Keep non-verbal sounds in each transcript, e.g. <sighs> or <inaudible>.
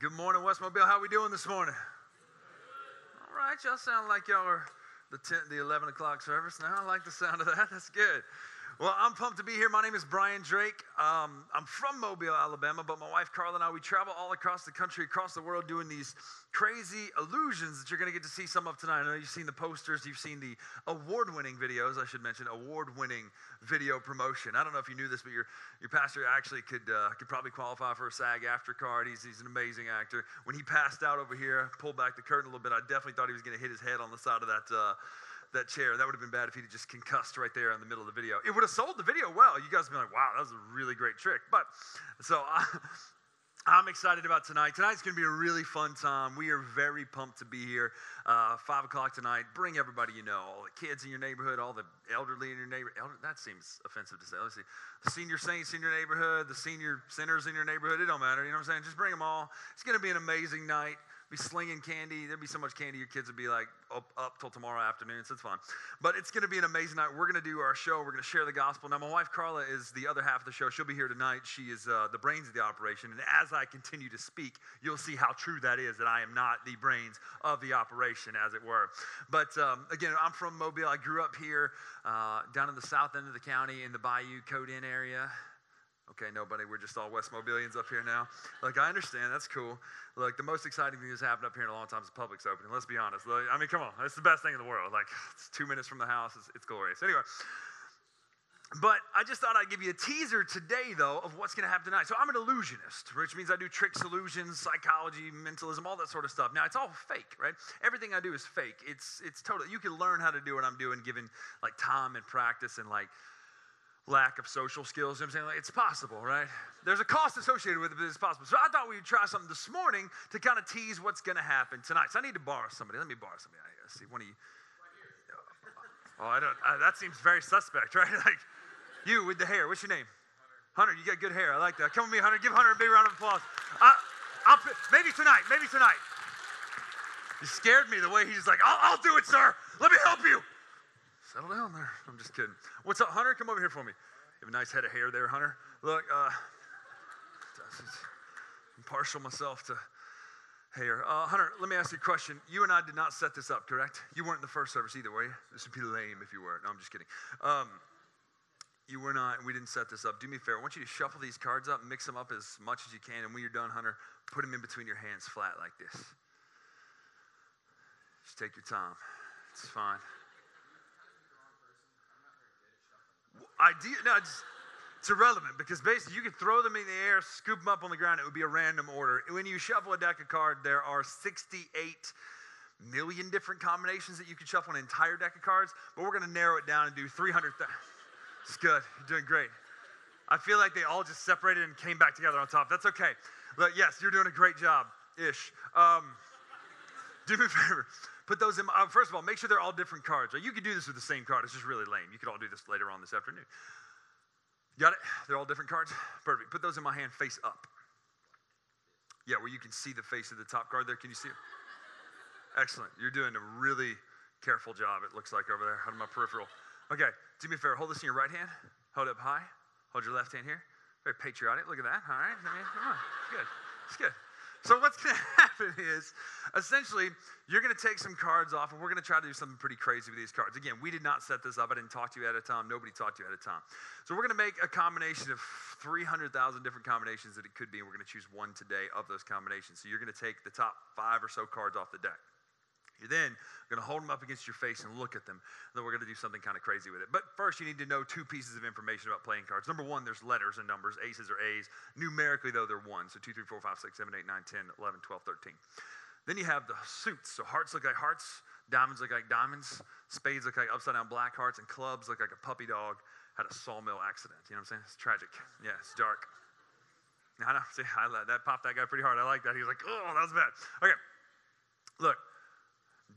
Good morning, Westmobile. How are we doing this morning? All right, y'all sound like y'all are the 10, the 11 o'clock service now. I like the sound of that. That's good. Well, I'm pumped to be here. My name is Brian Drake. Um, I'm from Mobile, Alabama, but my wife Carla and I, we travel all across the country, across the world, doing these crazy illusions that you're going to get to see some of tonight. I know you've seen the posters, you've seen the award winning videos, I should mention, award winning video promotion. I don't know if you knew this, but your, your pastor actually could, uh, could probably qualify for a SAG-AFTRA card. He's, he's an amazing actor. When he passed out over here, pulled back the curtain a little bit, I definitely thought he was going to hit his head on the side of that. Uh, that chair. That would have been bad if he'd just concussed right there in the middle of the video. It would have sold the video well. You guys would be like, wow, that was a really great trick. But so I, <laughs> I'm excited about tonight. Tonight's going to be a really fun time. We are very pumped to be here. Uh, five o'clock tonight. Bring everybody you know, all the kids in your neighborhood, all the elderly in your neighborhood. Elder, that seems offensive to say. Let's see. The senior saints in your neighborhood, the senior sinners in your neighborhood. It don't matter. You know what I'm saying? Just bring them all. It's going to be an amazing night be slinging candy. There'd be so much candy, your kids would be like up, up till tomorrow afternoon, so it's fun. But it's going to be an amazing night. We're going to do our show. We're going to share the gospel. Now, my wife Carla is the other half of the show. She'll be here tonight. She is uh, the brains of the operation. And as I continue to speak, you'll see how true that is that I am not the brains of the operation, as it were. But um, again, I'm from Mobile. I grew up here uh, down in the south end of the county in the Bayou Coden area. Okay, nobody. We're just all West Mobilians up here now. Like, I understand. That's cool. Look, the most exciting thing that's happened up here in a long time is the Publix opening. Let's be honest. Like, I mean, come on. It's the best thing in the world. Like, it's two minutes from the house. It's, it's glorious. Anyway, but I just thought I'd give you a teaser today, though, of what's going to happen tonight. So I'm an illusionist, which means I do tricks, illusions, psychology, mentalism, all that sort of stuff. Now it's all fake, right? Everything I do is fake. It's it's totally. You can learn how to do what I'm doing, given like time and practice and like lack of social skills. You know I'm saying? Like, it's possible, right? There's a cost associated with it, but it's possible. So I thought we'd try something this morning to kind of tease what's going to happen tonight. So I need to borrow somebody. Let me borrow somebody. I see one of you. Oh, I don't. Uh, that seems very suspect, <laughs> right? like you with the hair. What's your name? Hunter. Hunter you got good hair. I like that. Come with me, Hunter. Give Hunter a big round of applause. I, I'll, maybe tonight. Maybe tonight. He scared me the way he's like, I'll, I'll do it, sir. Let me help you. Settle down there. I'm just kidding. What's up, Hunter? Come over here for me. You have a nice head of hair there, Hunter. Look, uh, I'm partial myself to hair. Uh, Hunter, let me ask you a question. You and I did not set this up, correct? You weren't in the first service either, were you? This would be lame if you were. No, I'm just kidding. Um, you were not, we didn't set this up. Do me a favor. I want you to shuffle these cards up, mix them up as much as you can, and when you're done, Hunter, put them in between your hands flat like this. Just take your time. It's fine. Idea, no, it's, it's irrelevant because basically you could throw them in the air, scoop them up on the ground, it would be a random order. When you shuffle a deck of cards, there are 68 million different combinations that you could shuffle an entire deck of cards, but we're going to narrow it down and do 300. it's good. You're doing great. I feel like they all just separated and came back together on top. That's okay. But yes, you're doing a great job, ish. Um, do me a <laughs> favor. Put those in. Uh, first of all, make sure they're all different cards. You could do this with the same card. It's just really lame. You could all do this later on this afternoon. Got it? They're all different cards? Perfect. Put those in my hand face up. Yeah, where you can see the face of the top card there. Can you see it? Excellent. You're doing a really careful job, it looks like over there out of my peripheral. Okay, do me a favor. Hold this in your right hand. Hold it up high. Hold your left hand here. Very patriotic. Look at that. All right. I mean, come on. It's good. It's good. So what's going <laughs> to happen is, essentially, you're going to take some cards off, and we're going to try to do something pretty crazy with these cards. Again, we did not set this up. I didn't talk to you at a time. Nobody talked to you at a time. So we're going to make a combination of 300,000 different combinations that it could be, and we're going to choose one today of those combinations. So you're going to take the top five or so cards off the deck. You're then going to hold them up against your face and look at them. And then we're going to do something kind of crazy with it. But first, you need to know two pieces of information about playing cards. Number one, there's letters and numbers. Aces are A's. Numerically, though, they're one. So 2, 3, 4, 5, 6, 7, 8, 9, 10, 11, 12, 13. Then you have the suits. So hearts look like hearts, diamonds look like diamonds, spades look like upside down black hearts, and clubs look like a puppy dog had a sawmill accident. You know what I'm saying? It's tragic. Yeah, it's dark. I know. See, I, that popped that guy pretty hard. I like that. He was like, oh, that was bad. Okay. Look,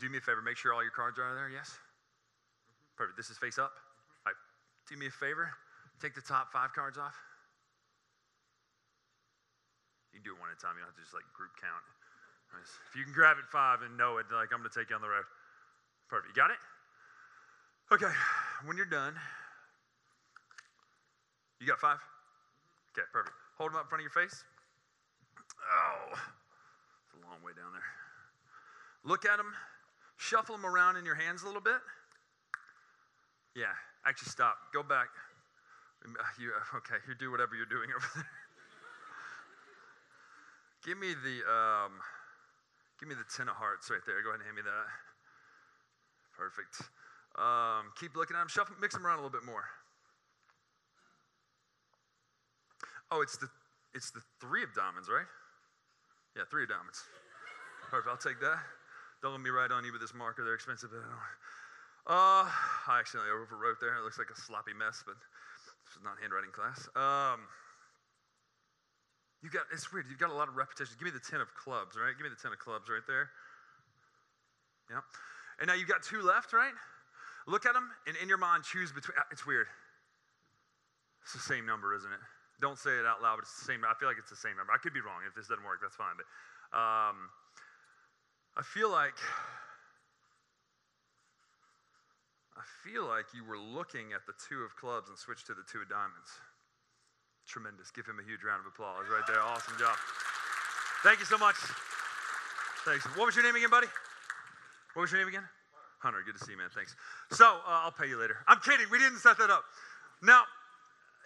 do me a favor, make sure all your cards are of there, yes? Perfect. This is face up. All right. Do me a favor, take the top five cards off. You can do it one at a time. You don't have to just like group count. If you can grab it five and know it, like I'm going to take you on the road. Perfect. You got it? Okay. When you're done, you got five? Okay, perfect. Hold them up in front of your face. Oh, wrong way down there. Look at them, shuffle them around in your hands a little bit. Yeah, actually, stop. Go back. You, okay, you do whatever you're doing <laughs> over there. give me the um, give me the ten of hearts right there. Go ahead and hand me that. Perfect. Um, keep looking at them. Shuffle, mix them around a little bit more. Oh, it's the it's the three of diamonds, right? Yeah, three of diamonds. Perfect. I'll take that. Don't let me write on you with this marker. They're expensive. Uh, I accidentally overwrote there. It looks like a sloppy mess, but this is not handwriting class. Um, you got it's weird. You've got a lot of repetition. Give me the ten of clubs, right? Give me the ten of clubs right there. Yeah. And now you've got two left, right? Look at them, and in your mind, choose between. Uh, it's weird. It's the same number, isn't it? Don't say it out loud, but it's the same. I feel like it's the same number. I could be wrong. If this doesn't work, that's fine. But um, I feel like I feel like you were looking at the two of clubs and switched to the two of diamonds. Tremendous. Give him a huge round of applause right there. Awesome job. Thank you so much. Thanks. What was your name again, buddy? What was your name again? Hunter. Good to see you, man. Thanks. So uh, I'll pay you later. I'm kidding. We didn't set that up. Now,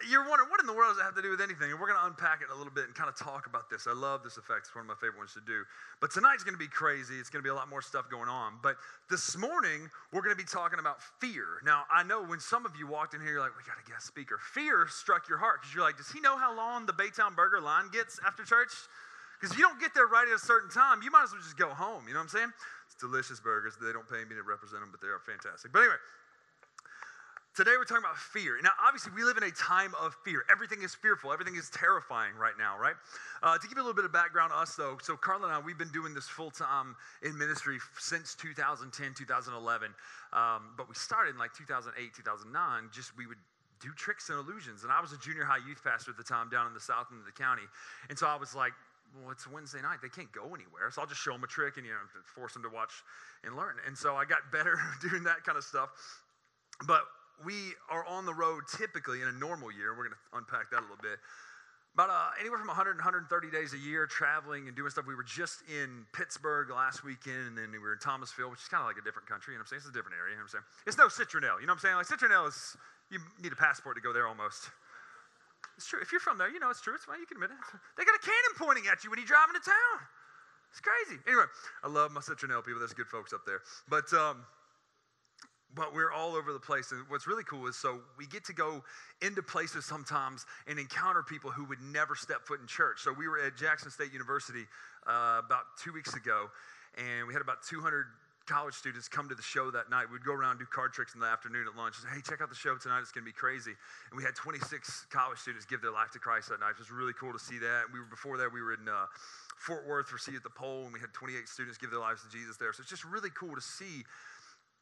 you're wondering, what in the world does it have to do with anything? And we're going to unpack it a little bit and kind of talk about this. I love this effect. It's one of my favorite ones to do. But tonight's going to be crazy. It's going to be a lot more stuff going on. But this morning, we're going to be talking about fear. Now, I know when some of you walked in here, you're like, we got a guest speaker. Fear struck your heart because you're like, does he know how long the Baytown Burger line gets after church? Because if you don't get there right at a certain time, you might as well just go home. You know what I'm saying? It's delicious burgers. They don't pay me to represent them, but they are fantastic. But anyway, Today we're talking about fear. Now, obviously, we live in a time of fear. Everything is fearful. Everything is terrifying right now, right? Uh, to give you a little bit of background us, though, so Carla and I, we've been doing this full time in ministry since 2010, 2011. Um, but we started in like 2008, 2009. Just we would do tricks and illusions. And I was a junior high youth pastor at the time down in the south end of the county. And so I was like, well, it's Wednesday night. They can't go anywhere. So I'll just show them a trick and, you know, force them to watch and learn. And so I got better <laughs> doing that kind of stuff. But we are on the road typically in a normal year. We're going to unpack that a little bit. About uh, anywhere from 100 130 days a year traveling and doing stuff. We were just in Pittsburgh last weekend, and then we were in Thomasville, which is kind of like a different country. You know what I'm saying? It's a different area. You know what I'm saying? It's no Citronelle. You know what I'm saying? Like Citronelle is, you need a passport to go there almost. It's true. If you're from there, you know it's true. It's fine. You can admit it. They got a cannon pointing at you when you drive into town. It's crazy. Anyway, I love my Citronelle people. There's good folks up there. But um, but we're all over the place. And what's really cool is so we get to go into places sometimes and encounter people who would never step foot in church. So we were at Jackson State University uh, about two weeks ago, and we had about 200 college students come to the show that night. We'd go around and do card tricks in the afternoon at lunch. Say, hey, check out the show tonight. It's going to be crazy. And we had 26 college students give their life to Christ that night. It was really cool to see that. We were before that we were in uh, Fort Worth for at the Pole, and we had 28 students give their lives to Jesus there. So it's just really cool to see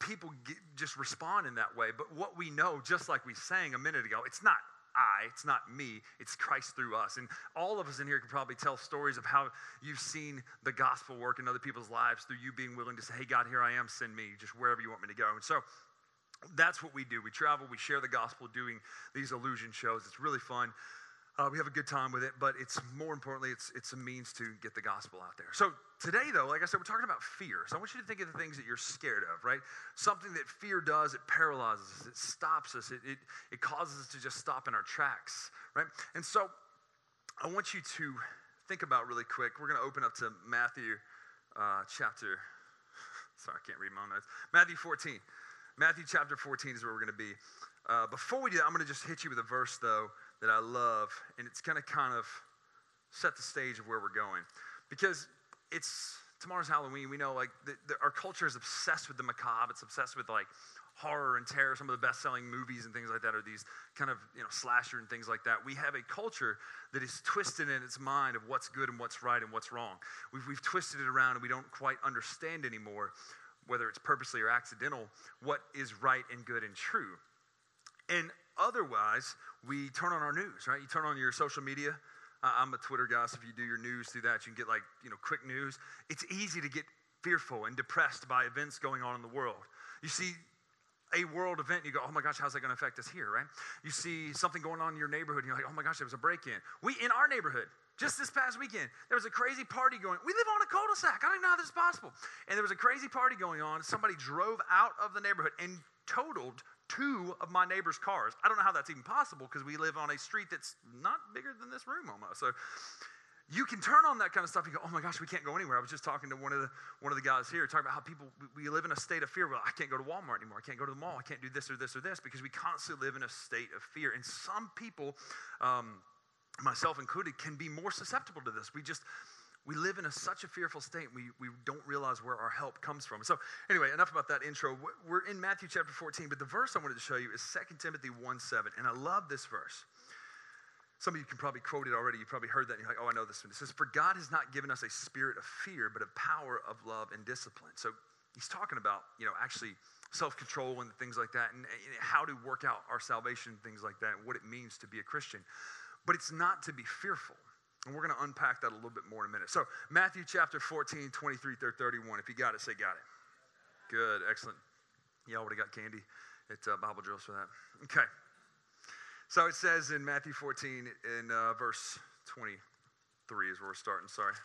people get, just respond in that way. But what we know, just like we sang a minute ago, it's not I, it's not me, it's Christ through us. And all of us in here can probably tell stories of how you've seen the gospel work in other people's lives through you being willing to say, hey, God, here I am, send me, just wherever you want me to go. And so that's what we do. We travel, we share the gospel doing these illusion shows. It's really fun. Uh, we have a good time with it, but it's more importantly, it's, it's a means to get the gospel out there. So today, though, like I said, we're talking about fear. So I want you to think of the things that you're scared of, right? Something that fear does, it paralyzes us, it stops us, it, it, it causes us to just stop in our tracks, right? And so I want you to think about really quick. We're going to open up to Matthew uh, chapter, <laughs> sorry, I can't read my notes. Matthew 14. Matthew chapter 14 is where we're going to be. Uh, before we do that, I'm going to just hit you with a verse, though that I love, and it's going to kind of set the stage of where we're going. Because it's tomorrow's Halloween. We know like the, the, our culture is obsessed with the macabre. It's obsessed with like horror and terror. Some of the best-selling movies and things like that are these kind of you know slasher and things like that. We have a culture that is twisted in its mind of what's good and what's right and what's wrong. We've, we've twisted it around and we don't quite understand anymore, whether it's purposely or accidental, what is right and good and true. And otherwise, we turn on our news, right? You turn on your social media. I'm a Twitter guy, so if you do your news through that, you can get like, you know, quick news. It's easy to get fearful and depressed by events going on in the world. You see a world event, you go, oh my gosh, how's that going to affect us here, right? You see something going on in your neighborhood, and you're like, oh my gosh, there was a break in. We, in our neighborhood, Just this past weekend, there was a crazy party going. We live on a cul-de-sac. I don't even know how this is possible. And there was a crazy party going on. Somebody drove out of the neighborhood and totaled two of my neighbor's cars. I don't know how that's even possible because we live on a street that's not bigger than this room almost. So you can turn on that kind of stuff. You go, oh my gosh, we can't go anywhere. I was just talking to one of the one of the guys here, talking about how people we live in a state of fear. Well, I can't go to Walmart anymore. I can't go to the mall. I can't do this or this or this because we constantly live in a state of fear. And some people, um, myself included, can be more susceptible to this. We just we live in a, such a fearful state we, we don't realize where our help comes from so anyway enough about that intro we're in matthew chapter 14 but the verse i wanted to show you is 2 timothy 1 7 and i love this verse some of you can probably quote it already. You probably heard that. And you're like, oh, I know this one. It says, For God has not given us a spirit of fear, but a power of love and discipline. So he's talking about, you know, actually self control and things like that, and, and how to work out our salvation, things like that, and what it means to be a Christian. But it's not to be fearful. And we're going to unpack that a little bit more in a minute. So, Matthew chapter 14, 23 through 31. If you got it, say got it. Good, excellent. Y'all would have got candy at uh, Bible drills for that. Okay. So it says in Matthew 14, in uh, verse 23 is where we're starting. Sorry.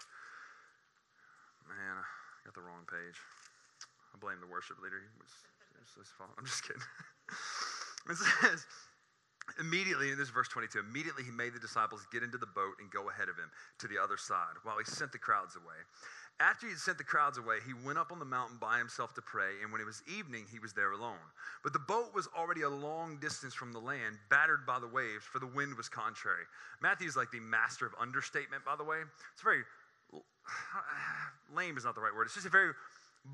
Man, I got the wrong page. I blame the worship leader. He was, his fault. I'm just kidding. <laughs> it says, immediately, in this verse 22, immediately he made the disciples get into the boat and go ahead of him to the other side while he sent the crowds away. After he had sent the crowds away, he went up on the mountain by himself to pray, and when it was evening, he was there alone. But the boat was already a long distance from the land, battered by the waves, for the wind was contrary. Matthew is like the master of understatement, by the way. It's very <sighs> lame is not the right word. It's just a very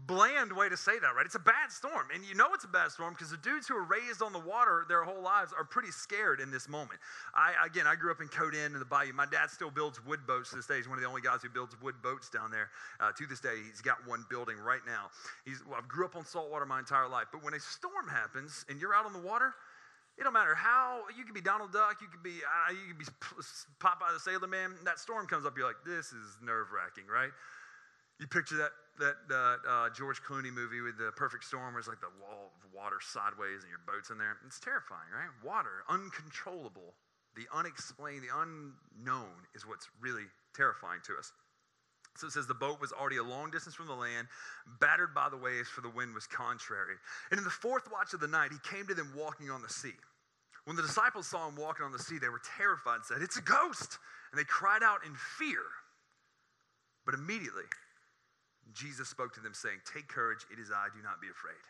bland way to say that, right? It's a bad storm. And you know it's a bad storm because the dudes who are raised on the water their whole lives are pretty scared in this moment. I, again, I grew up in Coden the bayou. My dad still builds wood boats to this day. He's one of the only guys who builds wood boats down there. Uh, to this day, he's got one building right now. He's, well, I grew up on saltwater my entire life. But when a storm happens and you're out on the water, it don't matter how you could be Donald Duck, you could be uh, you could be Popeye the Sailor Man. That storm comes up, you're like, this is nerve wracking, right? You picture that that uh, uh, George Clooney movie with the perfect storm, where it's like the wall of water sideways and your boat's in there. It's terrifying, right? Water, uncontrollable, the unexplained, the unknown is what's really terrifying to us. So it says the boat was already a long distance from the land, battered by the waves, for the wind was contrary. And in the fourth watch of the night, he came to them walking on the sea. When the disciples saw him walking on the sea, they were terrified and said, It's a ghost! And they cried out in fear. But immediately, Jesus spoke to them, saying, Take courage, it is I, do not be afraid.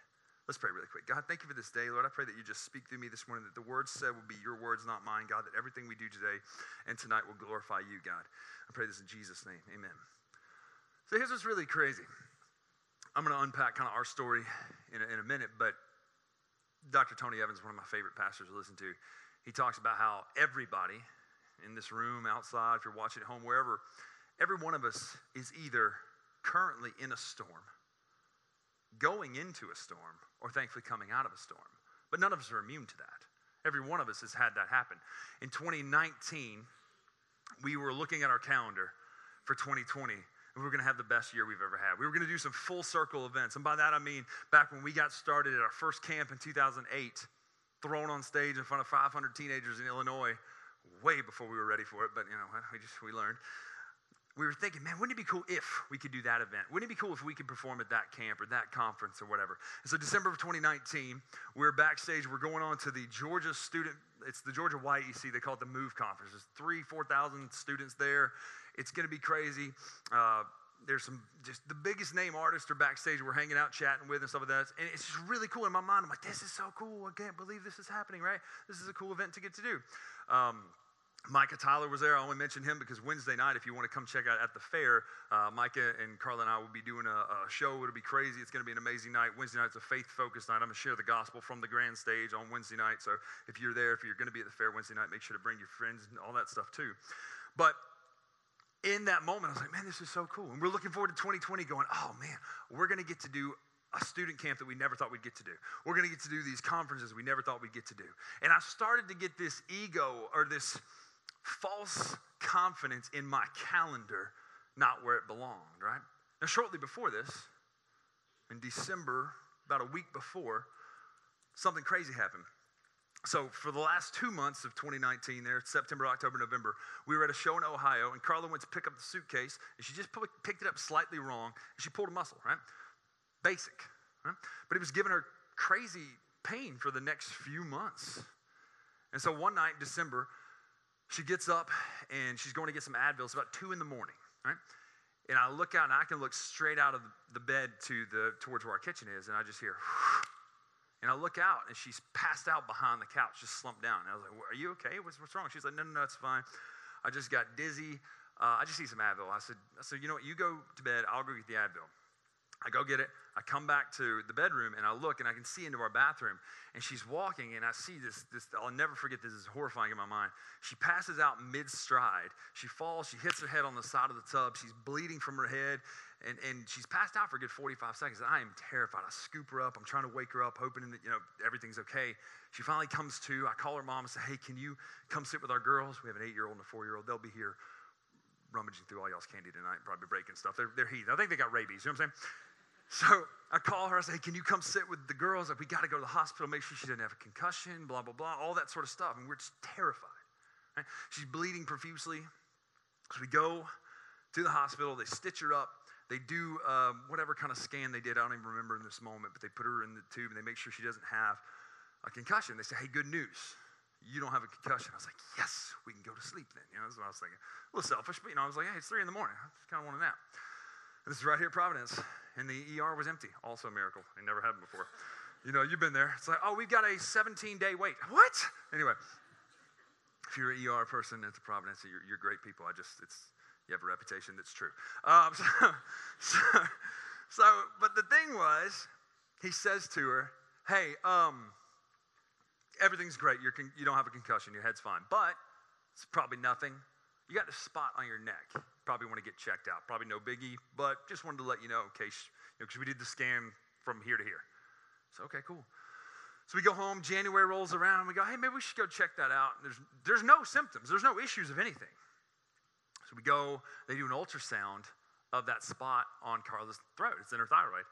Let's pray really quick. God, thank you for this day. Lord, I pray that you just speak through me this morning, that the words said will be your words, not mine, God, that everything we do today and tonight will glorify you, God. I pray this in Jesus' name. Amen. So here's what's really crazy. I'm going to unpack kind of our story in a, in a minute, but Dr. Tony Evans, one of my favorite pastors to listen to, he talks about how everybody in this room, outside, if you're watching at home, wherever, every one of us is either currently in a storm, going into a storm, or thankfully coming out of a storm. But none of us are immune to that. Every one of us has had that happen. In 2019, we were looking at our calendar for 2020 and we were going to have the best year we've ever had. We were going to do some full circle events. And by that, I mean back when we got started at our first camp in 2008, thrown on stage in front of 500 teenagers in Illinois, way before we were ready for it, but you know, we just, we learned we were thinking, man, wouldn't it be cool if we could do that event? Wouldn't it be cool if we could perform at that camp or that conference or whatever? And so, December of 2019, we're backstage. We're going on to the Georgia student, it's the Georgia YEC. They call it the MOVE conference. There's three, 4,000 students there. It's going to be crazy. Uh, there's some just the biggest name artists are backstage. We're hanging out, chatting with, and stuff like that. And it's just really cool in my mind. I'm like, this is so cool. I can't believe this is happening, right? This is a cool event to get to do. Um, Micah Tyler was there. I only mentioned him because Wednesday night, if you want to come check out at the fair, uh, Micah and Carla and I will be doing a, a show. It'll be crazy. It's going to be an amazing night. Wednesday night's a faith focused night. I'm going to share the gospel from the grand stage on Wednesday night. So if you're there, if you're going to be at the fair Wednesday night, make sure to bring your friends and all that stuff too. But in that moment, I was like, man, this is so cool. And we're looking forward to 2020 going, oh man, we're going to get to do a student camp that we never thought we'd get to do. We're going to get to do these conferences we never thought we'd get to do. And I started to get this ego or this false confidence in my calendar, not where it belonged, right? Now, shortly before this, in December, about a week before, something crazy happened. so for the last two months of 2019 there september october november we were at a show in ohio and carla went to pick up the suitcase and she just picked it up slightly wrong and she pulled a muscle right basic right? but it was giving her crazy pain for the next few months and so one night in december she gets up and she's going to get some advil it's about two in the morning right and i look out and i can look straight out of the bed to the towards where our kitchen is and i just hear <sighs> and I look out and she's passed out behind the couch, just slumped down. And I was like, Are you okay? What's, what's wrong? She's like, No, no, no, it's fine. I just got dizzy. Uh, I just need some Advil. I said, said, You know what? You go to bed. I'll go get the Advil. I go get it. I come back to the bedroom and I look and I can see into our bathroom and she's walking and I see this, this I'll never forget this, is horrifying in my mind. She passes out mid stride. She falls, she hits her head on the side of the tub. She's bleeding from her head and, and she's passed out for a good 45 seconds. I am terrified. I scoop her up. I'm trying to wake her up, hoping that, you know, everything's okay. She finally comes to. I call her mom and say, hey, can you come sit with our girls? We have an eight-year-old and a four-year-old. They'll be here rummaging through all y'all's candy tonight, probably breaking stuff. They're, they're. I think they got rabies. You know what I'm saying? So I call her. I say, hey, can you come sit with the girls? Like, we got to go to the hospital, make sure she didn't have a concussion, blah, blah, blah, all that sort of stuff. And we're just terrified. Right? She's bleeding profusely. So we go to the hospital. They stitch her up. They do um, whatever kind of scan they did. I don't even remember in this moment, but they put her in the tube and they make sure she doesn't have a concussion. They say, hey, good news. You don't have a concussion. I was like, yes, we can go to sleep then. You know, that's what I was thinking. A little selfish, but you know, I was like, hey, it's three in the morning. I just kind of want a nap. This is right here at Providence and the ER was empty. Also a miracle. I never had before. You know, you've been there. It's like, oh, we've got a 17 day wait. What? Anyway, if you're an ER person at the Providence, you're, you're great people. I just, it's, you have a reputation that's true. Um, <laughs> so, so, so, but the thing was, he says to her, hey, um, everything's great. You're con- you don't have a concussion. Your head's fine. But it's probably nothing. You got a spot on your neck probably want to get checked out. Probably no biggie, but just wanted to let you know in case, you know, because we did the scan from here to here. So, okay, cool. So we go home, January rolls around, we go, hey, maybe we should go check that out. There's, there's no symptoms, there's no issues of anything. So we go, they do an ultrasound of that spot on Carla's throat. It's in her thyroid.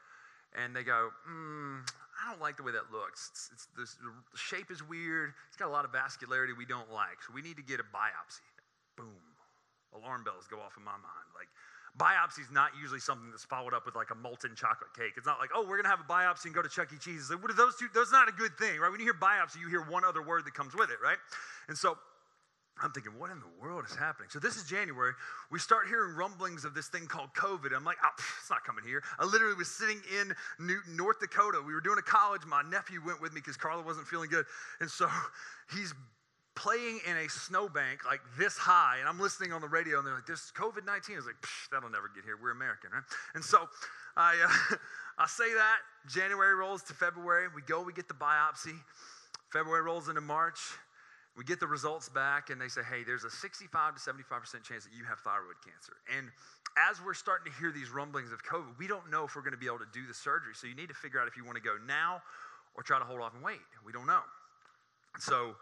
And they go, mm, I don't like the way that looks. It's, it's this, the shape is weird. It's got a lot of vascularity we don't like. So we need to get a biopsy. Boom alarm bells go off in my mind. Like, biopsy is not usually something that's followed up with like a molten chocolate cake. It's not like, oh, we're to have a biopsy and go to Chuck E. Cheese. Like, what are those two? That's not a good thing, right? When you hear biopsy, you hear one other word that comes with it, right? And so I'm thinking, what in the world is happening? So this is January. We start hearing rumblings of this thing called COVID. I'm like, oh, it's not coming here. I literally was sitting in Newton, North Dakota. We were doing a college. My nephew went with me because Carla wasn't feeling good. And so <laughs> he's playing in a snowbank like this high, and I'm listening on the radio, and they're like, "This COVID 19." I was like, "That'll never get here. We're American, right?" And so I, uh, <laughs> I say that. January rolls to February. We go, we get the biopsy. February rolls into March. We get the results back, and they say, "Hey, there's a 65 to 75 percent chance that you have thyroid cancer." And as we're starting to hear these rumblings of COVID, we don't know if we're going to be able to do the surgery. So you need to figure out if you want to go now or try to hold off and wait. We don't know. So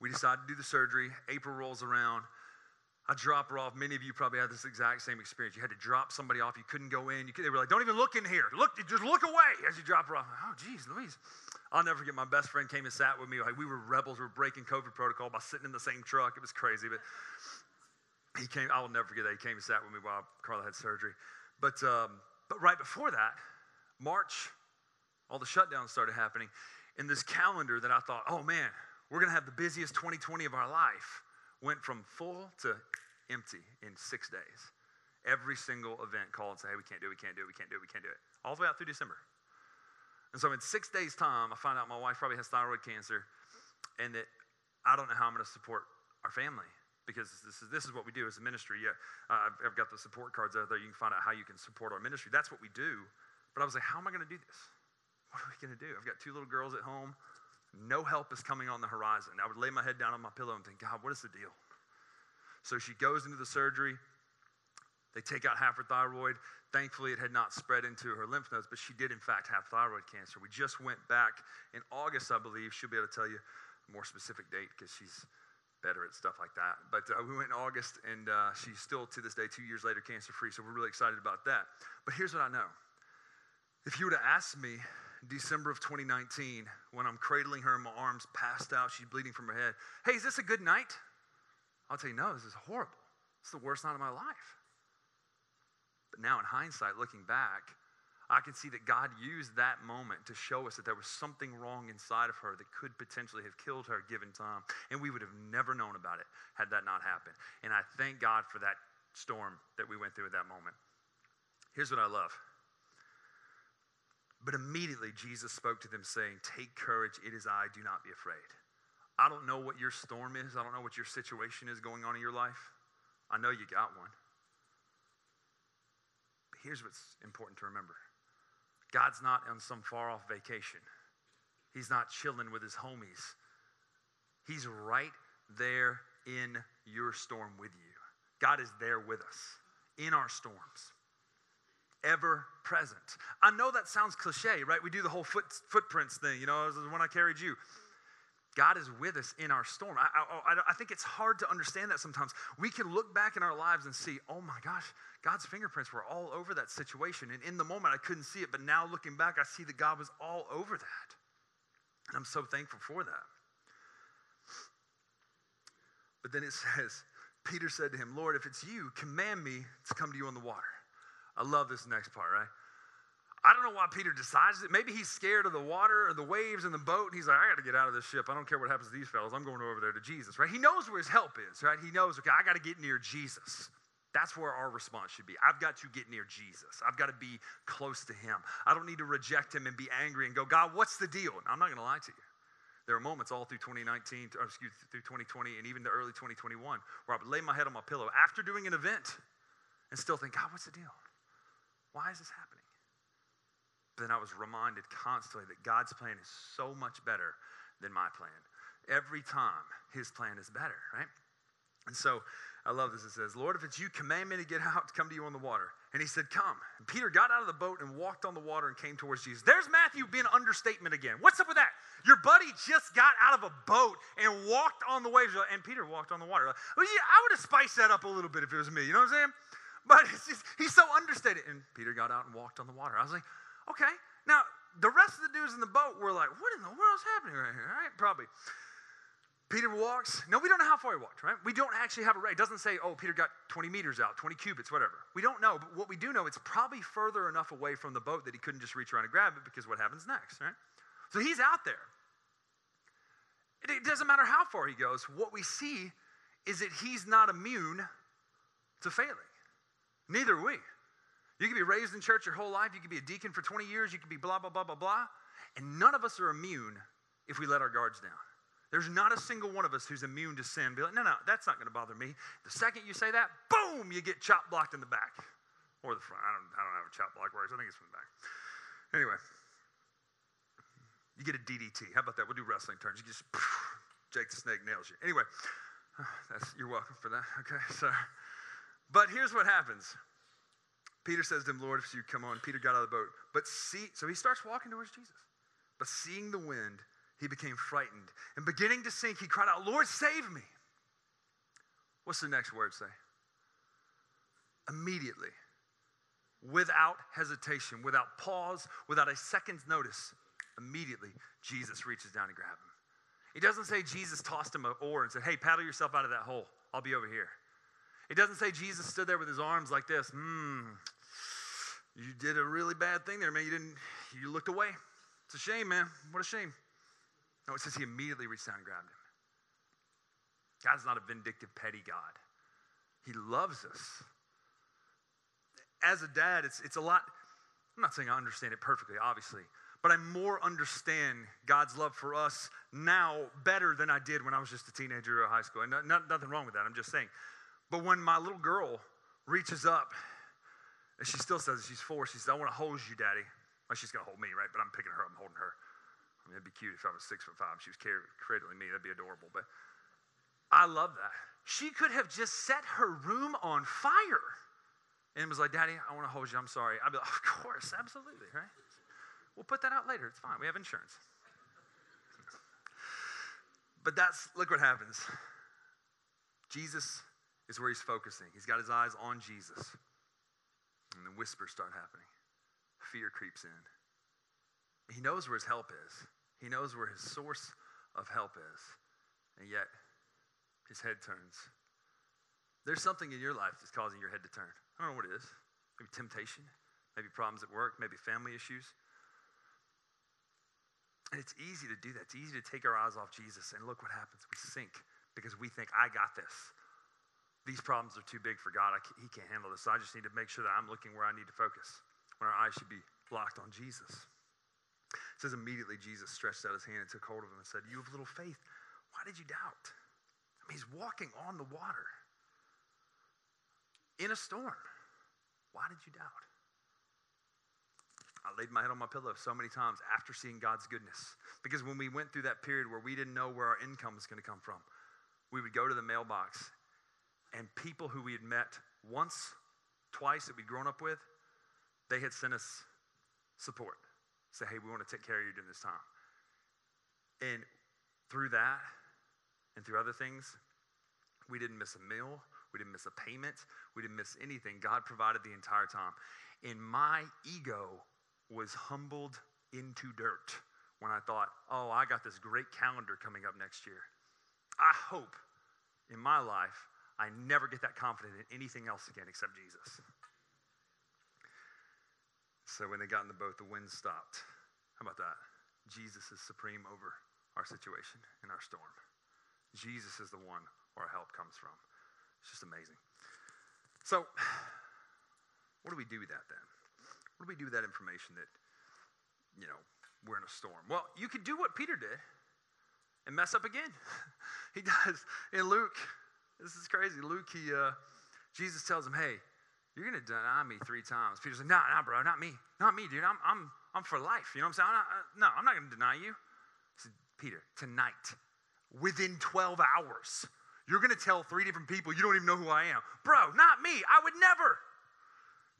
we decide to do the surgery. April rolls around. I drop her off. Many of you probably had this exact same experience. You had to drop somebody off. You couldn't go in. Could, they were like, "Don't even look in here. Look, just look away." As you drop her off. Oh, geez, Louise. I'll never forget. My best friend came and sat with me. Like we were rebels. We were breaking COVID protocol by sitting in the same truck. It was crazy, but he came. I will never forget that he came and sat with me while Carla had surgery. But um, but right before that, March, all the shutdowns started happening. In this calendar that I thought, oh man, we're going to have the busiest 2020 of our life. Went from full to empty in six days. Every single event called and said, hey, we can't do it, we can't do it, we can't do it, we can't do it. All the way out through December. And so in six days' time, I find out my wife probably has thyroid cancer and that I don't know how I'm going to support our family because this is, this is what we do as a ministry. Yeah, uh, I've, I've got the support cards out there. You can find out how you can support our ministry. That's what we do. But I was like, how am I going to do this? What are we going to do? I've got two little girls at home. No help is coming on the horizon. I would lay my head down on my pillow and think, God, what is the deal? So she goes into the surgery. They take out half her thyroid. Thankfully, it had not spread into her lymph nodes, but she did, in fact, have thyroid cancer. We just went back in August, I believe. She'll be able to tell you a more specific date because she's better at stuff like that. But uh, we went in August, and uh, she's still, to this day, two years later, cancer free. So we're really excited about that. But here's what I know if you would have asked me December of 2019 when I'm cradling her in my arms, passed out, she's bleeding from her head. Hey, is this a good night? I'll tell you, no, this is horrible. It's the worst night of my life. But now, in hindsight, looking back, I can see that God used that moment to show us that there was something wrong inside of her that could potentially have killed her given time. And we would have never known about it had that not happened. And I thank God for that storm that we went through at that moment. Here's what I love. But immediately Jesus spoke to them, saying, Take courage, it is I, do not be afraid. I don't know what your storm is, I don't know what your situation is going on in your life. I know you got one. But here's what's important to remember God's not on some far off vacation, He's not chilling with His homies. He's right there in your storm with you. God is there with us in our storms ever present. I know that sounds cliche, right? We do the whole foot, footprints thing, you know, when I carried you. God is with us in our storm. I, I, oh, I, think it's hard to understand that sometimes. We can look back in our lives and see, oh my gosh, God's fingerprints were all over that situation. And in the moment, I couldn't see it, but now looking back, I see that God was all over that. And I'm so thankful for that. But then it <laughs> says, Peter said to him, Lord, if it's you, command me to come to you on the water. I love this next part, right? I don't know why Peter decides it. Maybe he's scared of the water or the waves and the boat, and he's like, I got to get out of this ship. I don't care what happens to these fellows. I'm going over there to Jesus, right? He knows where his help is, right? He knows, okay, I got to get near Jesus. That's where our response should be. I've got to get near Jesus. I've got to be close to him. I don't need to reject him and be angry and go, God, what's the deal? And I'm not going to lie to you. There are moments all through 2019, or excuse through 2020 and even the early 2021 where I would lay my head on my pillow after doing an event and still think, God, what's the deal? Why is this happening? But then I was reminded constantly that God's plan is so much better than my plan. Every time, his plan is better, right? And so I love this. It says, Lord, if it's you, command me to get out to come to you on the water. And he said, Come. And Peter got out of the boat and walked on the water and came towards Jesus. There's Matthew being understatement again. What's up with that? Your buddy just got out of a boat and walked on the waves. And Peter walked on the water. Well, yeah, I would have spiced that up a little bit if it was me. You know what I'm saying? But just, he's so understated. And Peter got out and walked on the water. I was like, okay. Now, the rest of the dudes in the boat were like, what in the world's happening right here? Right? Probably. Peter walks. No, we don't know how far he walked, right? We don't actually have a rate. It doesn't say, oh, Peter got 20 meters out, 20 cubits, whatever. We don't know. But what we do know, it's probably further enough away from the boat that he couldn't just reach around and grab it because what happens next, right? So he's out there. It doesn't matter how far he goes. What we see is that he's not immune to failing. Neither are we. You could be raised in church your whole life. You could be a deacon for 20 years. You could be blah, blah, blah, blah, blah. And none of us are immune if we let our guards down. There's not a single one of us who's immune to sin. Be like, no, no, that's not going to bother me. The second you say that, boom, you get chop blocked in the back or the front. I don't, I don't know how chop block works. I think it's from the back. Anyway, you get a DDT. How about that? We'll do wrestling terms. You just, Jake the Snake nails you. Anyway, uh, that's, you're welcome for that. Okay, <laughs> so. But here's what happens. Peter says to him, Lord, if you come on. Peter got out of the boat. But see, so he starts walking towards Jesus. But seeing the wind, he became frightened. And beginning to sink, he cried out, Lord, save me. What's the next word say? Immediately, without hesitation, without pause, without a second's notice, immediately Jesus reaches down and grabs him. He doesn't say Jesus tossed him an oar and said, Hey, paddle yourself out of that hole. I'll be over here. It doesn't say Jesus stood there with his arms like this. Hmm, you did a really bad thing there, man. You didn't, you looked away. It's a shame, man. What a shame. No, it says he immediately reached down and grabbed him. God's not a vindictive, petty God. He loves us. As a dad, it's, it's a lot. I'm not saying I understand it perfectly, obviously, but I more understand God's love for us now better than I did when I was just a teenager or high school. And not, not, nothing wrong with that. I'm just saying but when my little girl reaches up, and she still says she's four, she says, I want to hold you, Daddy. Well, she's going to hold me, right? But I'm picking her up, I'm holding her. I mean, it'd be cute if I was six foot five. She was cradling me. That'd be adorable. But I love that. She could have just set her room on fire and was like, Daddy, I want to hold you. I'm sorry. I'd be like, <laughs> Of course, absolutely, right? We'll put that out later. It's fine. We have insurance. But that's, look what happens. Jesus is where he's focusing. He's got his eyes on Jesus. And the whispers start happening. Fear creeps in. He knows where his help is. He knows where his source of help is. And yet, his head turns. There's something in your life that's causing your head to turn. I don't know what it is. Maybe temptation, maybe problems at work, maybe family issues. And it's easy to do that. It's easy to take our eyes off Jesus, and look what happens. We sink because we think, I got this. These problems are too big for God. Can't, he can't handle this. I just need to make sure that I'm looking where I need to focus, when our eyes should be locked on Jesus. It says, immediately Jesus stretched out his hand and took hold of him and said, You have little faith. Why did you doubt? I mean, he's walking on the water in a storm. Why did you doubt? I laid my head on my pillow so many times after seeing God's goodness. Because when we went through that period where we didn't know where our income was going to come from, we would go to the mailbox and people who we had met once, twice that we'd grown up with, they had sent us support. Say, hey, we want to take care of you during this time. And through that and through other things, we didn't miss a meal. We didn't miss a payment. We didn't miss anything. God provided the entire time. And my ego was humbled into dirt when I thought, oh, I got this great calendar coming up next year. I hope in my life I never get that confident in anything else again except Jesus. So when they got in the boat, the wind stopped. How about that? Jesus is supreme over our situation and our storm. Jesus is the one where our help comes from. It's just amazing. So, what do we do with that then? What do we do with that information that, you know, we're in a storm? Well, you could do what Peter did and mess up again. <laughs> he does. In Luke, this is crazy. Luke, he, uh, Jesus tells him, hey, you're going to deny me three times. Peter's like, nah, nah, bro, not me. Not me, dude. I'm, I'm, I'm for life. You know what I'm saying? I'm not, uh, no, I'm not going to deny you. Said, Peter, tonight, within 12 hours, you're going to tell three different people you don't even know who I am. Bro, not me. I would never.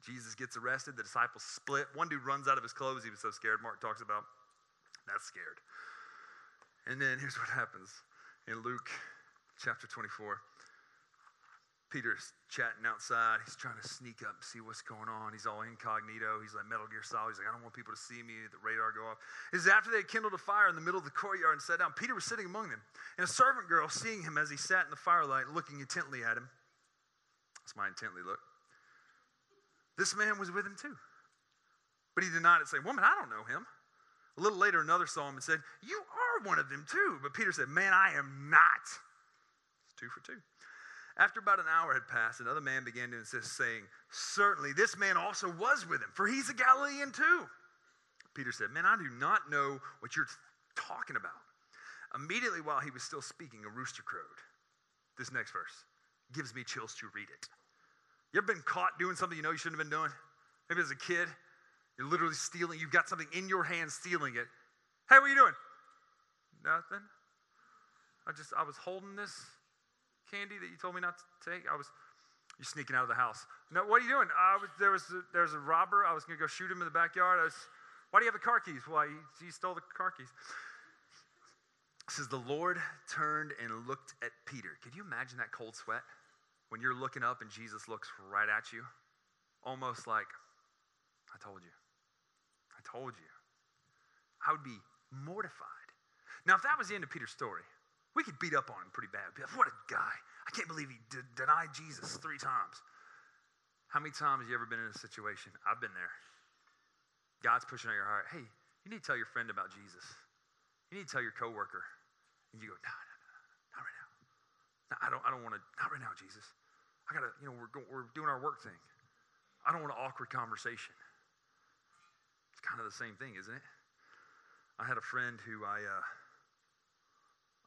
Jesus gets arrested. The disciples split. One dude runs out of his clothes. He was so scared. Mark talks about that's scared. And then here's what happens in Luke chapter 24. Peter's chatting outside. He's trying to sneak up and see what's going on. He's all incognito. He's like Metal Gear Solid. He's like, I don't want people to see me. The radar go off. Is after they had kindled a fire in the middle of the courtyard and sat down. Peter was sitting among them. And a servant girl, seeing him as he sat in the firelight, looking intently at him, that's my intently look, this man was with him too. But he denied it, saying, Woman, I don't know him. A little later, another saw him and said, You are one of them too. But Peter said, Man, I am not. It's two for two. After about an hour had passed, another man began to insist, saying, Certainly, this man also was with him, for he's a Galilean too. Peter said, Man, I do not know what you're talking about. Immediately while he was still speaking, a rooster crowed. This next verse gives me chills to read it. You ever been caught doing something you know you shouldn't have been doing? Maybe as a kid, you're literally stealing, you've got something in your hand stealing it. Hey, what are you doing? Nothing. I just, I was holding this candy that you told me not to take. I was, you're sneaking out of the house. No, what are you doing? I was, there was a, there was a robber. I was going to go shoot him in the backyard. I was, why do you have the car keys? Why, he, he stole the car keys. It says, the Lord turned and looked at Peter. Could you imagine that cold sweat? when you're looking up and Jesus looks right at you, almost like, I told you. I told you. I would be mortified. Now, if that was the end of Peter's story, we could beat up on him pretty bad. What a guy. I can't believe he d- denied Jesus three times. How many times have you ever been in a situation? I've been there. God's pushing on your heart. Hey, you need to tell your friend about Jesus. You need to tell your coworker. And you go, no, no, no, not right now. No, I don't, I don't want to, not right now, Jesus. I got to, you know, we're, go, we're doing our work thing. I don't want an awkward conversation. It's kind of the same thing, isn't it? I had a friend who I, uh,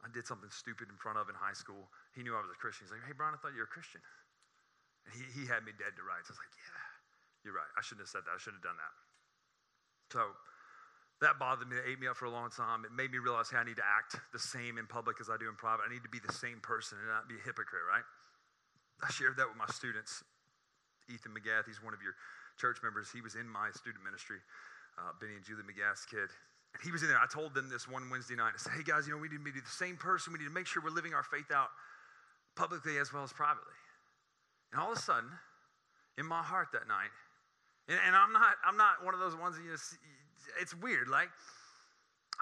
I did something stupid in front of in high school. He knew I was a Christian. He's like, hey, Brian, I thought you were a Christian. And he, he had me dead to rights. I was like, yeah, you're right. I shouldn't have said that. I shouldn't have done that. So that bothered me. It ate me up for a long time. It made me realize, hey, I need to act the same in public as I do in private. I need to be the same person and not be a hypocrite, right? I shared that with my students. Ethan McGath, he's one of your church members. He was in my student ministry, uh, Benny and Julie McGath's kid. And he was in there. I told them this one Wednesday night. I said, hey guys, you know, we need to be the same person. We need to make sure we're living our faith out publicly as well as privately. And all of a sudden, in my heart that night, and, and I'm not I'm not one of those ones that you know, it's weird. Like,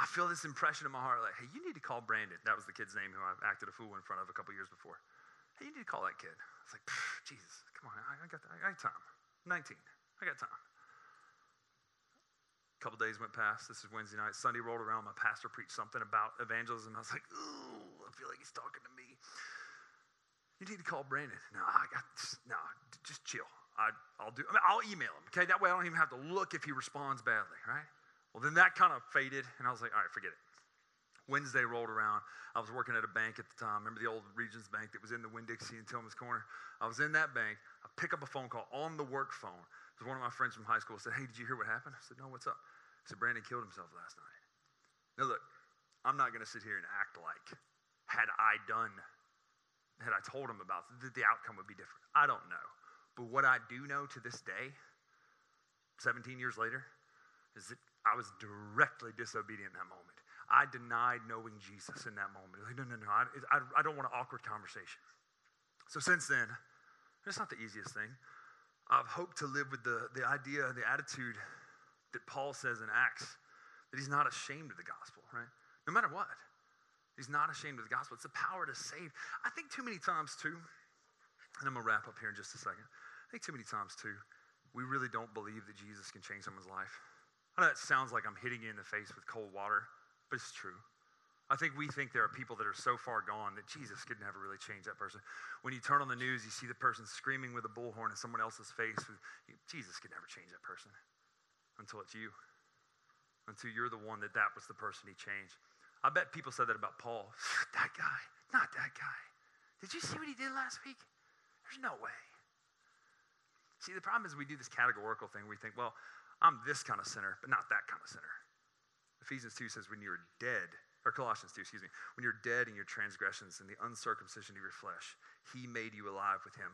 I feel this impression in my heart, like, hey, you need to call Brandon. That was the kid's name who I acted a fool in front of a couple years before. Hey, you need to call that kid. I was like, Jesus, come on, I, I got, I got time. 19, I got time. Couple days went past. This is Wednesday night. Sunday rolled around. My pastor preached something about evangelism. I was like, ooh, I feel like he's talking to me. You need to call Brandon. No, I got, no, just chill. I, will do. I mean, I'll email him. Okay, that way I don't even have to look if he responds badly, right? Well, then that kind of faded, and I was like, all right, forget it. Wednesday rolled around. I was working at a bank at the time. Remember the old Regions Bank that was in the Winn Dixie and Tillman's Corner? I was in that bank. I pick up a phone call on the work phone. It was one of my friends from high school said, Hey, did you hear what happened? I said, No, what's up? Said, Brandon killed himself last night. Now, look, I'm not going to sit here and act like had I done, had I told him about it, the outcome would be different. I don't know. But what I do know to this day, 17 years later, is that I was directly disobedient in that moment. I denied knowing Jesus in that moment. Like, no, no, no, I, I, I don't want an awkward conversation. So since then, it's not the easiest thing. I've hoped to live with the, the idea, the attitude that Paul says in Acts, that he's not ashamed of the gospel, right? No matter what. He's not ashamed of the gospel. It's the power to save. I think too many times, too, and I'm going to wrap up here in just a second. I think too many times, too, we really don't believe that Jesus can change someone's life. I know that sounds like I'm hitting you in the face with cold water, but it's true. I think we think there are people that are so far gone that Jesus could never really change that person. When you turn on the news, you see the person screaming with a bullhorn in someone else's face. Jesus could never change that person until it's you, until you're the one that that was the person he changed. I bet people said that about Paul. <sighs> that guy, not that guy. Did you see what he did last week? There's no way. See, the problem is we do this categorical thing. We think, well, I'm this kind of sinner, but not that kind of sinner. Ephesians 2 says, when you're dead, or Colossians 2, excuse me, when you're dead in your transgressions and the uncircumcision of your flesh, he made you alive with him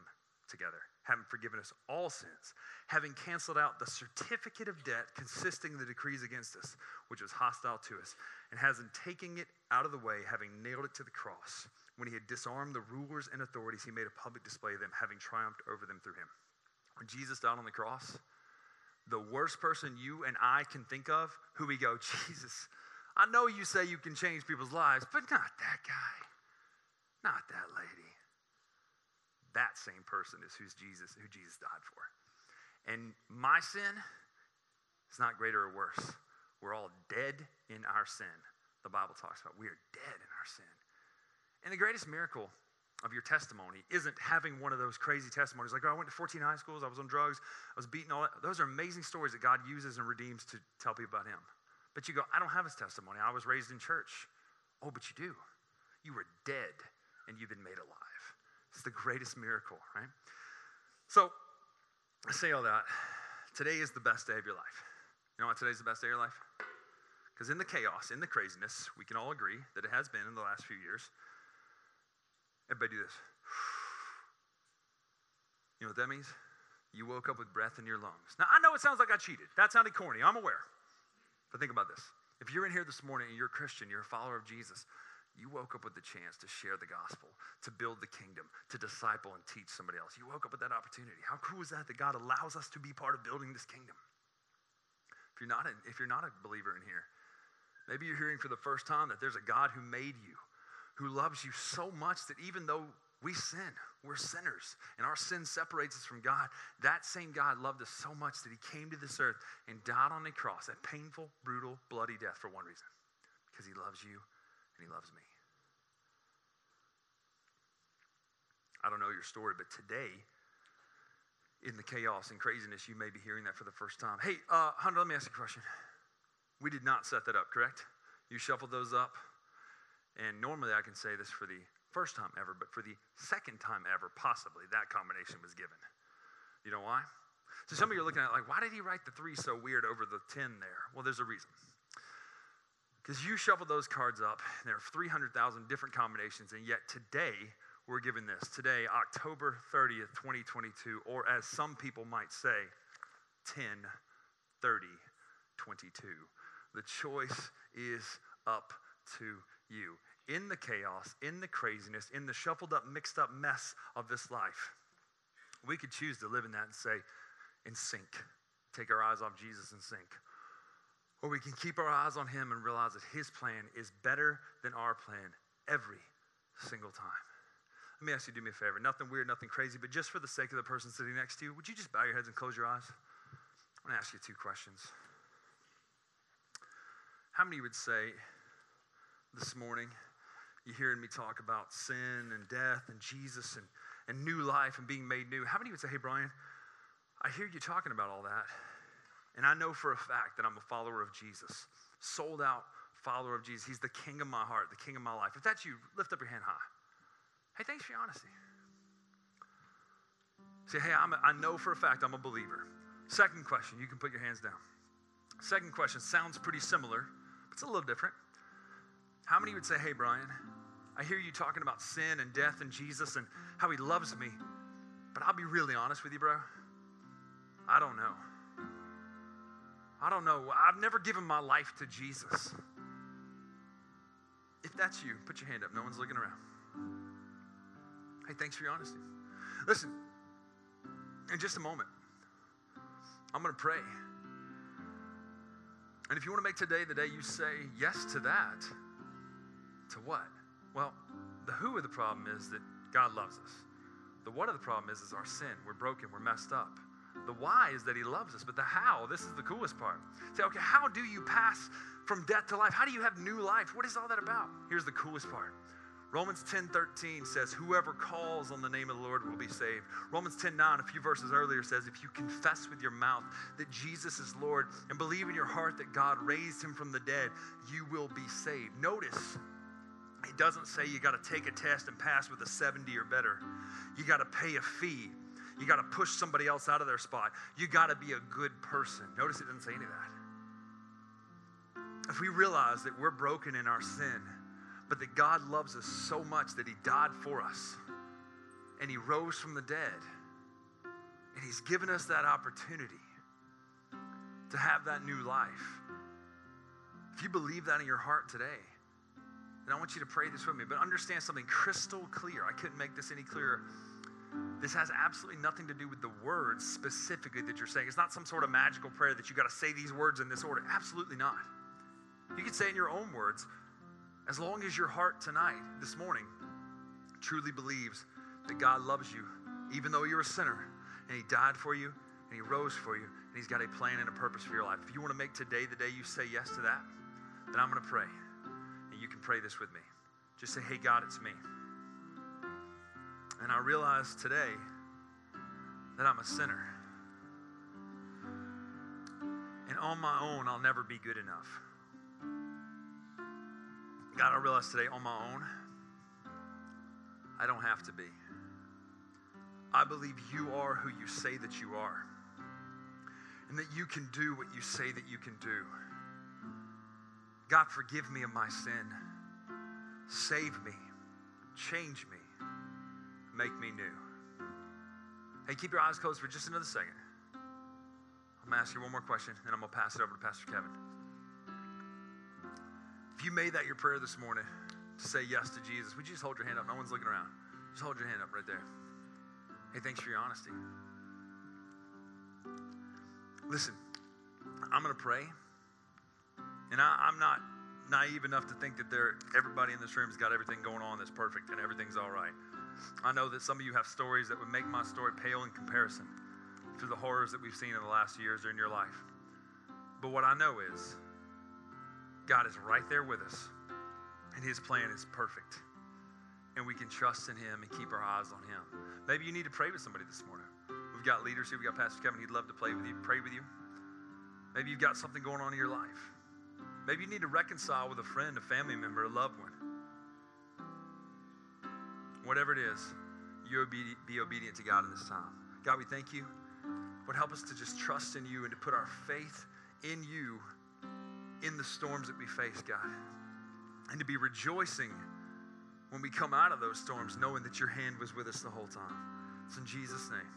together, having forgiven us all sins, having canceled out the certificate of debt consisting of the decrees against us, which was hostile to us, and hasn't taken it out of the way, having nailed it to the cross. When he had disarmed the rulers and authorities, he made a public display of them, having triumphed over them through him. When Jesus died on the cross, the worst person you and I can think of, who we go, Jesus, I know you say you can change people's lives, but not that guy, not that lady. That same person is who's Jesus, who Jesus died for. And my sin is not greater or worse. We're all dead in our sin. The Bible talks about we are dead in our sin. And the greatest miracle of your testimony isn't having one of those crazy testimonies like, oh, I went to 14 high schools, I was on drugs, I was beaten, all that. Those are amazing stories that God uses and redeems to tell people about Him. But you go, I don't have His testimony. I was raised in church. Oh, but you do. You were dead and you've been made alive. It's the greatest miracle, right? So, I say all that. Today is the best day of your life. You know why today's the best day of your life? Because in the chaos, in the craziness, we can all agree that it has been in the last few years. Everybody do this. You know what that means? You woke up with breath in your lungs. Now, I know it sounds like I cheated. That sounded corny. I'm aware. But think about this. If you're in here this morning and you're a Christian, you're a follower of Jesus, you woke up with the chance to share the gospel, to build the kingdom, to disciple and teach somebody else. You woke up with that opportunity. How cool is that that God allows us to be part of building this kingdom? If you're not a, if you're not a believer in here, maybe you're hearing for the first time that there's a God who made you, who loves you so much that even though we sin, we're sinners, and our sin separates us from God, that same God loved us so much that he came to this earth and died on a cross, a painful, brutal, bloody death for one reason because he loves you and he loves me. I don't know your story, but today, in the chaos and craziness, you may be hearing that for the first time. Hey, uh, Hunter, let me ask you a question. We did not set that up, correct? You shuffled those up. And normally I can say this for the first time ever, but for the second time ever, possibly, that combination was given. You know why? So some of you are looking at like, why did he write the three so weird over the 10 there? Well, there's a reason. Because you shuffled those cards up, and there are 300,000 different combinations, and yet today we're given this. Today, October 30th, 2022, or as some people might say, 10 30 22. The choice is up to you in the chaos, in the craziness, in the shuffled up, mixed up mess of this life. We could choose to live in that and say, in sync, take our eyes off Jesus and sink. Or we can keep our eyes on Him and realize that His plan is better than our plan every single time. Let me ask you to do me a favor. Nothing weird, nothing crazy, but just for the sake of the person sitting next to you, would you just bow your heads and close your eyes? I'm going to ask you two questions. How many would say this morning, you hearing me talk about sin and death and Jesus and, and new life and being made new? How many would say, hey, Brian, I hear you talking about all that, and I know for a fact that I'm a follower of Jesus, sold out follower of Jesus. He's the king of my heart, the king of my life. If that's you, lift up your hand high. Hey, thanks for your honesty. Say, hey, I'm a, I know for a fact I'm a believer. Second question, you can put your hands down. Second question sounds pretty similar, but it's a little different. How many would say, hey, Brian, I hear you talking about sin and death and Jesus and how he loves me, but I'll be really honest with you, bro. I don't know. I don't know. I've never given my life to Jesus. If that's you, put your hand up. No one's looking around. Hey, thanks for your honesty. Listen, in just a moment, I'm going to pray. And if you want to make today the day you say yes to that, to what? Well, the who of the problem is that God loves us. The what of the problem is is our sin. We're broken, we're messed up. The why is that he loves us, but the how, this is the coolest part. Say, okay, how do you pass from death to life? How do you have new life? What is all that about? Here's the coolest part. Romans 10 13 says, Whoever calls on the name of the Lord will be saved. Romans 10 9, a few verses earlier, says, If you confess with your mouth that Jesus is Lord and believe in your heart that God raised him from the dead, you will be saved. Notice, it doesn't say you got to take a test and pass with a 70 or better. You got to pay a fee. You got to push somebody else out of their spot. You got to be a good person. Notice it doesn't say any of that. If we realize that we're broken in our sin, but that God loves us so much that He died for us and He rose from the dead. And He's given us that opportunity to have that new life. If you believe that in your heart today, then I want you to pray this with me. But understand something crystal clear. I couldn't make this any clearer. This has absolutely nothing to do with the words specifically that you're saying. It's not some sort of magical prayer that you got to say these words in this order. Absolutely not. You can say in your own words, as long as your heart tonight, this morning, truly believes that God loves you, even though you're a sinner, and He died for you, and He rose for you, and He's got a plan and a purpose for your life. If you want to make today the day you say yes to that, then I'm going to pray. And you can pray this with me. Just say, Hey, God, it's me. And I realize today that I'm a sinner. And on my own, I'll never be good enough. God, I realize today on my own, I don't have to be. I believe you are who you say that you are, and that you can do what you say that you can do. God, forgive me of my sin. Save me. Change me. Make me new. Hey, keep your eyes closed for just another second. I'm going to ask you one more question, and I'm going to pass it over to Pastor Kevin. If you made that your prayer this morning to say yes to Jesus, would you just hold your hand up? No one's looking around. Just hold your hand up right there. Hey, thanks for your honesty. Listen, I'm going to pray. And I, am not naive enough to think that there everybody in this room has got everything going on that's perfect and everything's all right. I know that some of you have stories that would make my story pale in comparison to the horrors that we've seen in the last years or in your life. But what I know is God is right there with us, and His plan is perfect. And we can trust in Him and keep our eyes on Him. Maybe you need to pray with somebody this morning. We've got leaders here. We've got Pastor Kevin. He'd love to play with you, pray with you. Maybe you've got something going on in your life. Maybe you need to reconcile with a friend, a family member, a loved one. Whatever it is, you be be obedient to God in this time. God, we thank you. Would help us to just trust in you and to put our faith in you in the storms that we face, God. And to be rejoicing when we come out of those storms, knowing that your hand was with us the whole time. It's in Jesus' name.